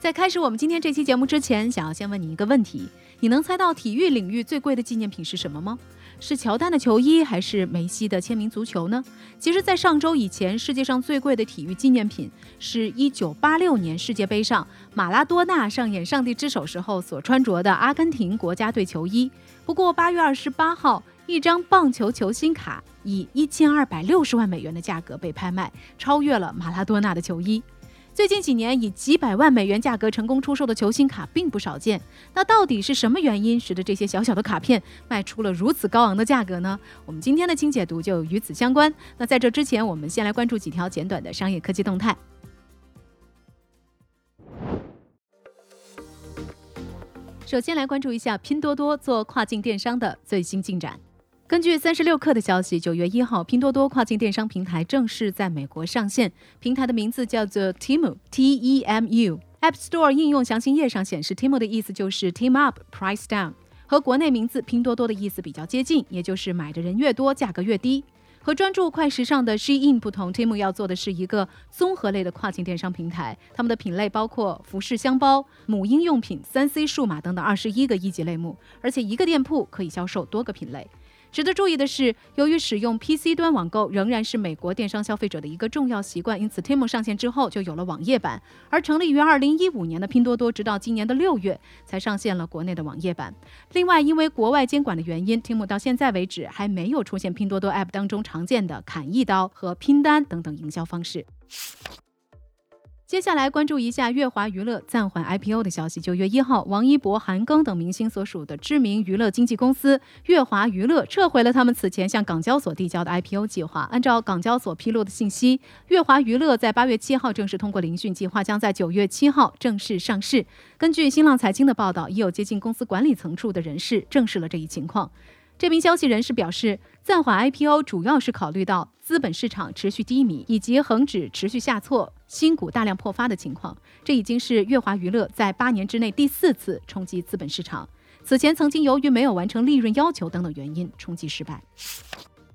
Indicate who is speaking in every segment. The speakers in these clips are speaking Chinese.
Speaker 1: 在开始我们今天这期节目之前，想要先问你一个问题：你能猜到体育领域最贵的纪念品是什么吗？是乔丹的球衣，还是梅西的签名足球呢？其实，在上周以前，世界上最贵的体育纪念品是一九八六年世界杯上马拉多纳上演上帝之手时候所穿着的阿根廷国家队球衣。不过，八月二十八号，一张棒球球星卡以一千二百六十万美元的价格被拍卖，超越了马拉多纳的球衣。最近几年以几百万美元价格成功出售的球星卡并不少见，那到底是什么原因使得这些小小的卡片卖出了如此高昂的价格呢？我们今天的清解读就与此相关。那在这之前，我们先来关注几条简短的商业科技动态。首先来关注一下拼多多做跨境电商的最新进展。根据三十六氪的消息，九月一号，拼多多跨境电商平台正式在美国上线。平台的名字叫做 Temu，T-E-M-U。App Store 应用详情页上显示，Temu 的意思就是 Team Up, Price Down，和国内名字拼多多的意思比较接近，也就是买的人越多，价格越低。和专注快时尚的 Shein 不同，Temu 要做的是一个综合类的跨境电商平台。他们的品类包括服饰、箱包、母婴用品、三 C 数码等等二十一个一级类目，而且一个店铺可以销售多个品类。值得注意的是，由于使用 PC 端网购仍然是美国电商消费者的一个重要习惯，因此 Temu 上线之后就有了网页版。而成立于2015年的拼多多，直到今年的六月才上线了国内的网页版。另外，因为国外监管的原因，Temu 到现在为止还没有出现拼多多 App 当中常见的砍一刀和拼单等等营销方式。接下来关注一下乐华娱乐暂缓 IPO 的消息。九月一号，王一博、韩庚等明星所属的知名娱乐经纪公司乐华娱乐撤回了他们此前向港交所递交的 IPO 计划。按照港交所披露的信息，乐华娱乐在八月七号正式通过聆讯，计划将在九月七号正式上市。根据新浪财经的报道，已有接近公司管理层处的人士证实了这一情况。这名消息人士表示，暂缓 IPO 主要是考虑到资本市场持续低迷以及恒指持续下挫、新股大量破发的情况。这已经是乐华娱乐在八年之内第四次冲击资本市场。此前曾经由于没有完成利润要求等等原因冲击失败。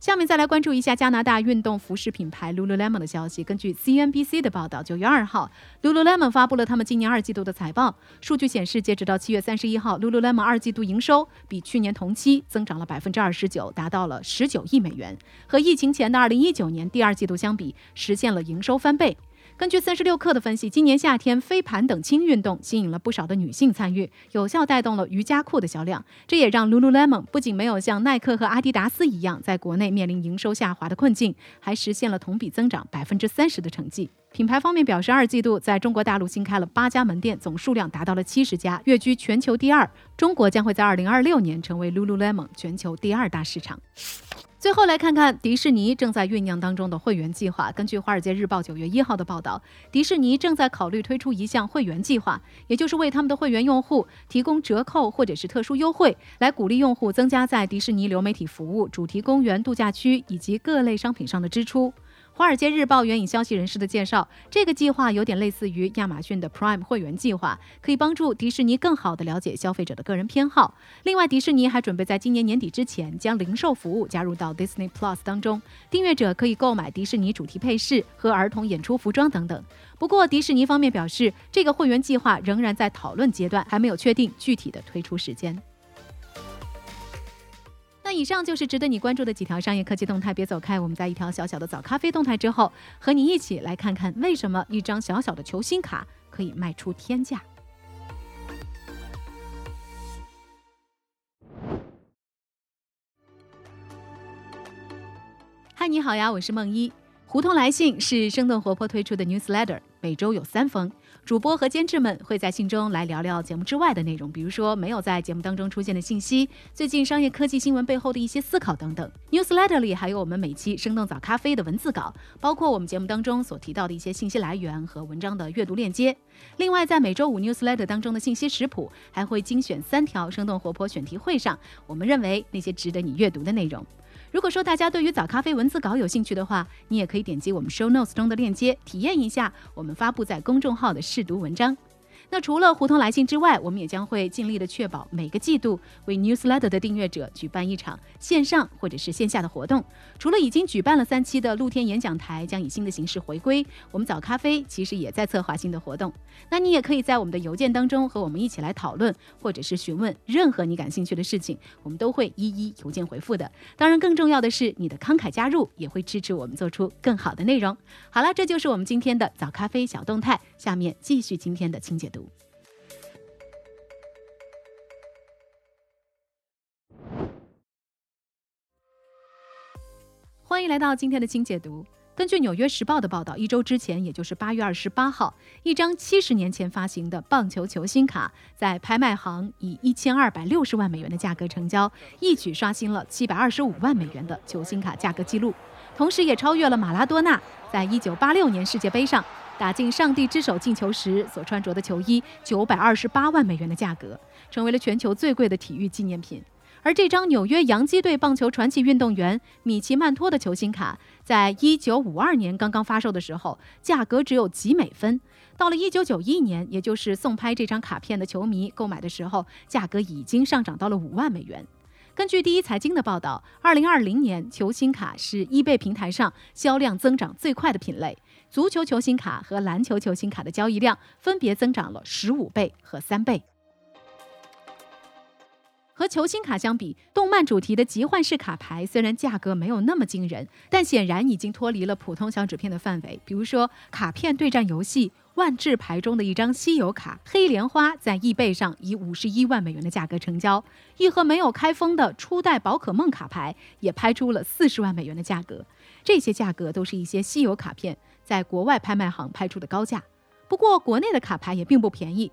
Speaker 1: 下面再来关注一下加拿大运动服饰品牌 Lululemon 的消息。根据 CNBC 的报道，九月二号，Lululemon 发布了他们今年二季度的财报。数据显示，截止到七月三十一号，Lululemon 二季度营收比去年同期增长了百分之二十九，达到了十九亿美元，和疫情前的二零一九年第二季度相比，实现了营收翻倍。根据三十六氪的分析，今年夏天飞盘等轻运动吸引了不少的女性参与，有效带动了瑜伽裤的销量。这也让 Lululemon 不仅没有像耐克和阿迪达斯一样在国内面临营收下滑的困境，还实现了同比增长百分之三十的成绩。品牌方面表示，二季度在中国大陆新开了八家门店，总数量达到了七十家，跃居全球第二。中国将会在二零二六年成为 Lululemon 全球第二大市场。最后来看看迪士尼正在酝酿当中的会员计划。根据《华尔街日报》九月一号的报道，迪士尼正在考虑推出一项会员计划，也就是为他们的会员用户提供折扣或者是特殊优惠，来鼓励用户增加在迪士尼流媒体服务、主题公园、度假区以及各类商品上的支出。《华尔街日报》援引消息人士的介绍，这个计划有点类似于亚马逊的 Prime 会员计划，可以帮助迪士尼更好地了解消费者的个人偏好。另外，迪士尼还准备在今年年底之前将零售服务加入到 Disney Plus 当中，订阅者可以购买迪士尼主题配饰和儿童演出服装等等。不过，迪士尼方面表示，这个会员计划仍然在讨论阶段，还没有确定具体的推出时间。那以上就是值得你关注的几条商业科技动态，别走开。我们在一条小小的早咖啡动态之后，和你一起来看看为什么一张小小的球星卡可以卖出天价。嗨，你好呀，我是梦一。胡同来信是生动活泼推出的 newsletter，每周有三封。主播和监制们会在信中来聊聊节目之外的内容，比如说没有在节目当中出现的信息，最近商业科技新闻背后的一些思考等等。Newsletter 里还有我们每期生动早咖啡的文字稿，包括我们节目当中所提到的一些信息来源和文章的阅读链接。另外，在每周五 Newsletter 当中的信息食谱，还会精选三条生动活泼选题会上，我们认为那些值得你阅读的内容。如果说大家对于早咖啡文字稿有兴趣的话，你也可以点击我们 show notes 中的链接，体验一下我们发布在公众号的试读文章。那除了胡同来信之外，我们也将会尽力的确保每个季度为 Newsletter 的订阅者举办一场线上或者是线下的活动。除了已经举办了三期的露天演讲台将以新的形式回归，我们早咖啡其实也在策划新的活动。那你也可以在我们的邮件当中和我们一起来讨论，或者是询问任何你感兴趣的事情，我们都会一一邮件回复的。当然，更重要的是你的慷慨加入也会支持我们做出更好的内容。好了，这就是我们今天的早咖啡小动态。下面继续今天的清解读。欢迎来到今天的清解读。根据《纽约时报》的报道，一周之前，也就是八月二十八号，一张七十年前发行的棒球球星卡在拍卖行以一千二百六十万美元的价格成交，一举刷新了七百二十五万美元的球星卡价格记录，同时也超越了马拉多纳在一九八六年世界杯上打进上帝之手进球时所穿着的球衣九百二十八万美元的价格，成为了全球最贵的体育纪念品。而这张纽约洋基队棒球传奇运动员米奇曼托的球星卡，在一九五二年刚刚发售的时候，价格只有几美分。到了一九九一年，也就是送拍这张卡片的球迷购买的时候，价格已经上涨到了五万美元。根据第一财经的报道，二零二零年球星卡是易贝平台上销量增长最快的品类，足球球星卡和篮球球星卡的交易量分别增长了十五倍和三倍。和球星卡相比，动漫主题的集幻式卡牌虽然价格没有那么惊人，但显然已经脱离了普通小纸片的范围。比如说，卡片对战游戏《万智牌》中的一张稀有卡黑莲花，在易贝上以五十一万美元的价格成交；一盒没有开封的初代宝可梦卡牌也拍出了四十万美元的价格。这些价格都是一些稀有卡片在国外拍卖行拍出的高价。不过，国内的卡牌也并不便宜。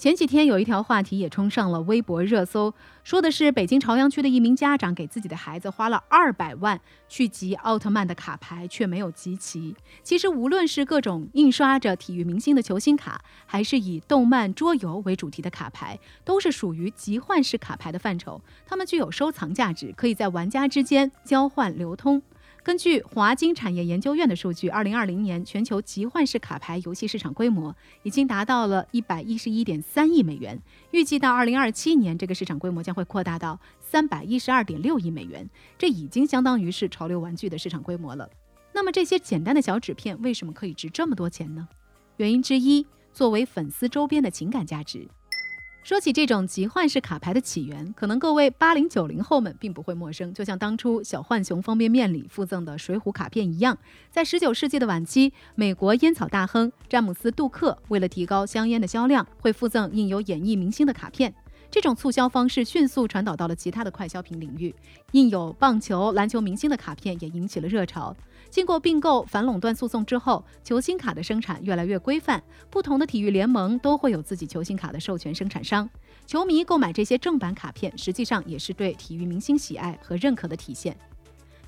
Speaker 1: 前几天有一条话题也冲上了微博热搜，说的是北京朝阳区的一名家长给自己的孩子花了二百万去集奥特曼的卡牌，却没有集齐。其实无论是各种印刷着体育明星的球星卡，还是以动漫桌游为主题的卡牌，都是属于集换式卡牌的范畴。它们具有收藏价值，可以在玩家之间交换流通。根据华金产业研究院的数据，二零二零年全球集换式卡牌游戏市场规模已经达到了一百一十一点三亿美元，预计到二零二七年，这个市场规模将会扩大到三百一十二点六亿美元，这已经相当于是潮流玩具的市场规模了。那么这些简单的小纸片为什么可以值这么多钱呢？原因之一，作为粉丝周边的情感价值。说起这种集换式卡牌的起源，可能各位八零九零后们并不会陌生。就像当初小浣熊方便面里附赠的水浒卡片一样，在十九世纪的晚期，美国烟草大亨詹姆斯·杜克为了提高香烟的销量，会附赠印有演艺明星的卡片。这种促销方式迅速传导到了其他的快消品领域，印有棒球、篮球明星的卡片也引起了热潮。经过并购、反垄断诉讼之后，球星卡的生产越来越规范，不同的体育联盟都会有自己球星卡的授权生产商。球迷购买这些正版卡片，实际上也是对体育明星喜爱和认可的体现。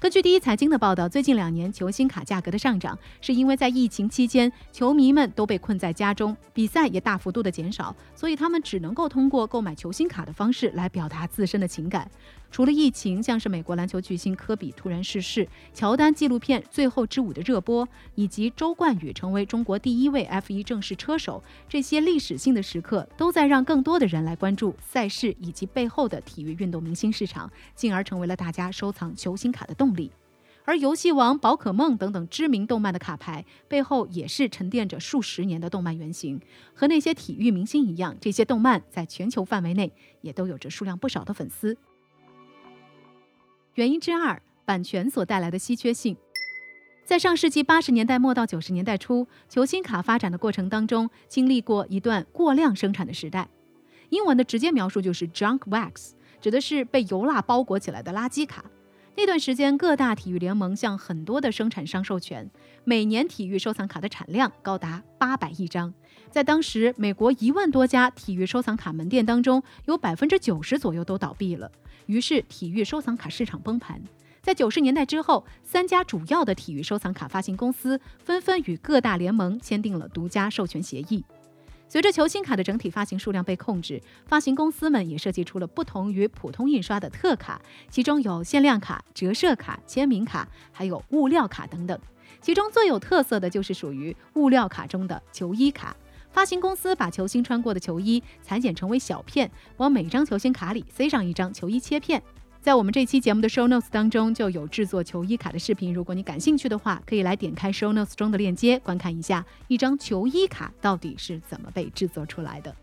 Speaker 1: 根据第一财经的报道，最近两年球星卡价格的上涨，是因为在疫情期间，球迷们都被困在家中，比赛也大幅度的减少，所以他们只能够通过购买球星卡的方式来表达自身的情感。除了疫情，像是美国篮球巨星科比突然逝世、乔丹纪录片《最后之舞》的热播，以及周冠宇成为中国第一位 F1 正式车手，这些历史性的时刻都在让更多的人来关注赛事以及背后的体育运动明星市场，进而成为了大家收藏球星卡的动力。而游戏王、宝可梦等等知名动漫的卡牌背后，也是沉淀着数十年的动漫原型。和那些体育明星一样，这些动漫在全球范围内也都有着数量不少的粉丝。原因之二，版权所带来的稀缺性。在上世纪八十年代末到九十年代初，球星卡发展的过程当中，经历过一段过量生产的时代。英文的直接描述就是 junk wax，指的是被油蜡包裹起来的垃圾卡。那段时间，各大体育联盟向很多的生产商授权，每年体育收藏卡的产量高达八百亿张。在当时，美国一万多家体育收藏卡门店当中，有百分之九十左右都倒闭了，于是体育收藏卡市场崩盘。在九十年代之后，三家主要的体育收藏卡发行公司纷纷与各大联盟签订了独家授权协议。随着球星卡的整体发行数量被控制，发行公司们也设计出了不同于普通印刷的特卡，其中有限量卡、折射卡、签名卡，还有物料卡等等。其中最有特色的就是属于物料卡中的球衣卡。发行公司把球星穿过的球衣裁剪成为小片，往每张球星卡里塞上一张球衣切片。在我们这期节目的 show notes 当中就有制作球衣卡的视频，如果你感兴趣的话，可以来点开 show notes 中的链接，观看一下一张球衣卡到底是怎么被制作出来的。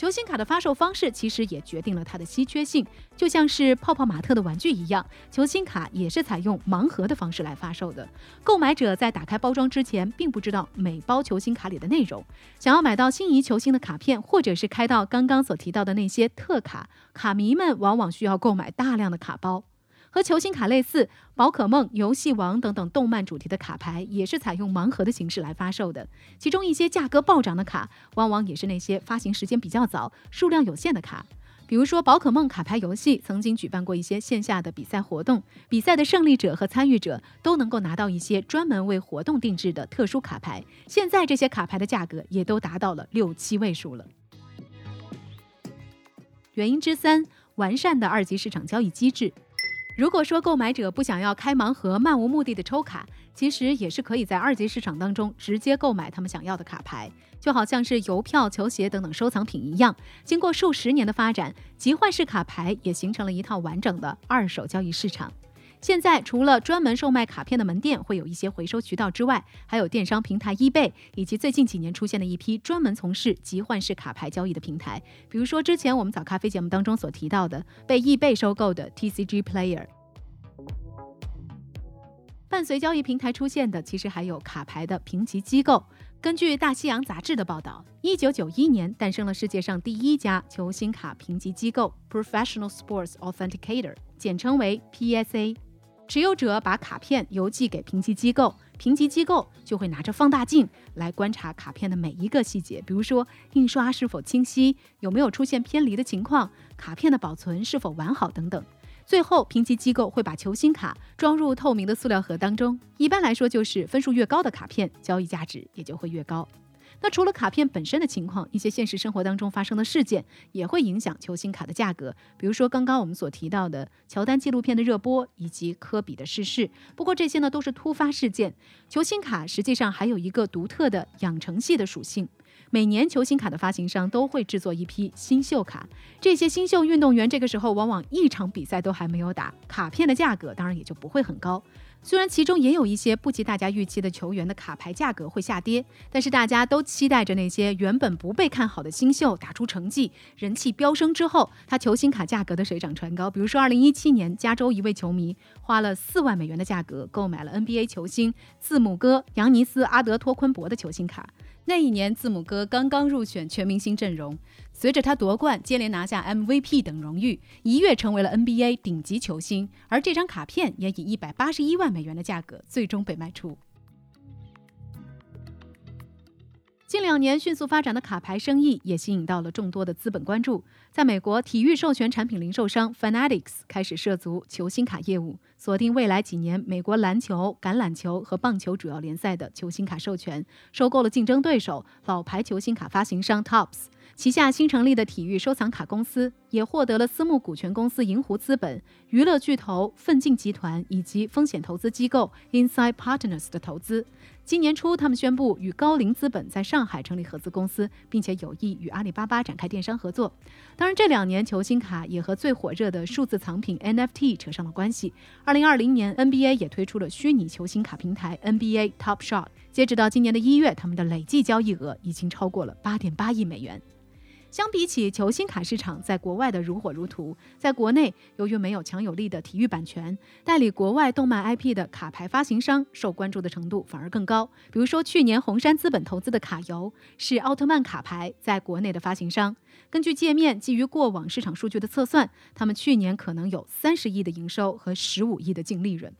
Speaker 1: 球星卡的发售方式其实也决定了它的稀缺性，就像是泡泡玛特的玩具一样，球星卡也是采用盲盒的方式来发售的。购买者在打开包装之前，并不知道每包球星卡里的内容。想要买到心仪球星的卡片，或者是开到刚刚所提到的那些特卡，卡迷们往往需要购买大量的卡包。和球星卡类似，宝可梦、游戏王等等动漫主题的卡牌也是采用盲盒的形式来发售的。其中一些价格暴涨的卡，往往也是那些发行时间比较早、数量有限的卡。比如说，宝可梦卡牌游戏曾经举办过一些线下的比赛活动，比赛的胜利者和参与者都能够拿到一些专门为活动定制的特殊卡牌。现在这些卡牌的价格也都达到了六七位数了。原因之三，完善的二级市场交易机制。如果说购买者不想要开盲盒、漫无目的的抽卡，其实也是可以在二级市场当中直接购买他们想要的卡牌，就好像是邮票、球鞋等等收藏品一样。经过数十年的发展，集换式卡牌也形成了一套完整的二手交易市场。现在，除了专门售卖卡片的门店会有一些回收渠道之外，还有电商平台 eBay，以及最近几年出现的一批专门从事集换式卡牌交易的平台，比如说之前我们早咖啡节目当中所提到的被 eBay 收购的 TCG Player。伴随交易平台出现的，其实还有卡牌的评级机构。根据《大西洋杂志》的报道，一九九一年诞生了世界上第一家球星卡评级机构 ——Professional Sports Authenticator，简称为 PSA。持有者把卡片邮寄给评级机构，评级机构就会拿着放大镜来观察卡片的每一个细节，比如说印刷是否清晰，有没有出现偏离的情况，卡片的保存是否完好等等。最后，评级机构会把球星卡装入透明的塑料盒当中。一般来说，就是分数越高的卡片，交易价值也就会越高。那除了卡片本身的情况，一些现实生活当中发生的事件也会影响球星卡的价格。比如说刚刚我们所提到的乔丹纪录片的热播，以及科比的逝世。不过这些呢都是突发事件。球星卡实际上还有一个独特的养成系的属性。每年球星卡的发行商都会制作一批新秀卡，这些新秀运动员这个时候往往一场比赛都还没有打，卡片的价格当然也就不会很高。虽然其中也有一些不及大家预期的球员的卡牌价格会下跌，但是大家都期待着那些原本不被看好的新秀打出成绩，人气飙升之后，他球星卡价格的水涨船高。比如说，二零一七年，加州一位球迷花了四万美元的价格购买了 NBA 球星字母哥扬尼斯阿德托昆博的球星卡。那一年，字母哥刚刚入选全明星阵容。随着他夺冠，接连拿下 MVP 等荣誉，一跃成为了 NBA 顶级球星。而这张卡片也以一百八十一万美元的价格最终被卖出。近两年迅速发展的卡牌生意也吸引到了众多的资本关注。在美国，体育授权产品零售商 Fanatics 开始涉足球星卡业务，锁定未来几年美国篮球、橄榄球和棒球主要联赛的球星卡授权，收购了竞争对手老牌球星卡发行商 Tops。旗下新成立的体育收藏卡公司也获得了私募股权公司银湖资本、娱乐巨头奋进集团以及风险投资机构 Inside Partners 的投资。今年初，他们宣布与高瓴资本在上海成立合资公司，并且有意与阿里巴巴展开电商合作。当然，这两年球星卡也和最火热的数字藏品 NFT 扯上了关系。二零二零年，NBA 也推出了虚拟球星卡平台 NBA Top Shot。截止到今年的一月，他们的累计交易额已经超过了八点八亿美元。相比起球星卡市场在国外的如火如荼，在国内由于没有强有力的体育版权，代理国外动漫 IP 的卡牌发行商受关注的程度反而更高。比如说，去年红杉资本投资的卡游是奥特曼卡牌在国内的发行商。根据界面基于过往市场数据的测算，他们去年可能有三十亿的营收和十五亿的净利润。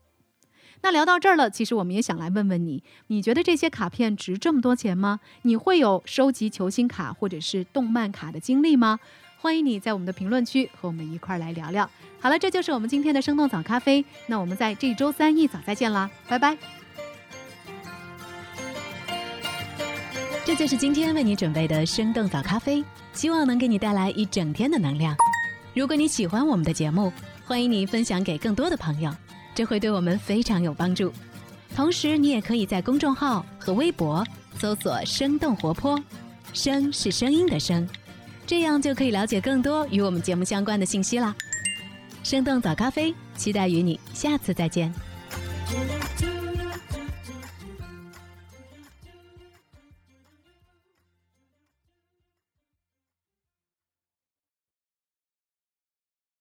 Speaker 1: 那聊到这儿了，其实我们也想来问问你，你觉得这些卡片值这么多钱吗？你会有收集球星卡或者是动漫卡的经历吗？欢迎你在我们的评论区和我们一块儿来聊聊。好了，这就是我们今天的生动早咖啡，那我们在这周三一早再见啦，拜拜。
Speaker 2: 这就是今天为你准备的生动早咖啡，希望能给你带来一整天的能量。如果你喜欢我们的节目，欢迎你分享给更多的朋友。这会对我们非常有帮助。同时，你也可以在公众号和微博搜索“生动活泼”，“声”是声音的“声”，这样就可以了解更多与我们节目相关的信息啦。生动早咖啡，期待与你下次再见。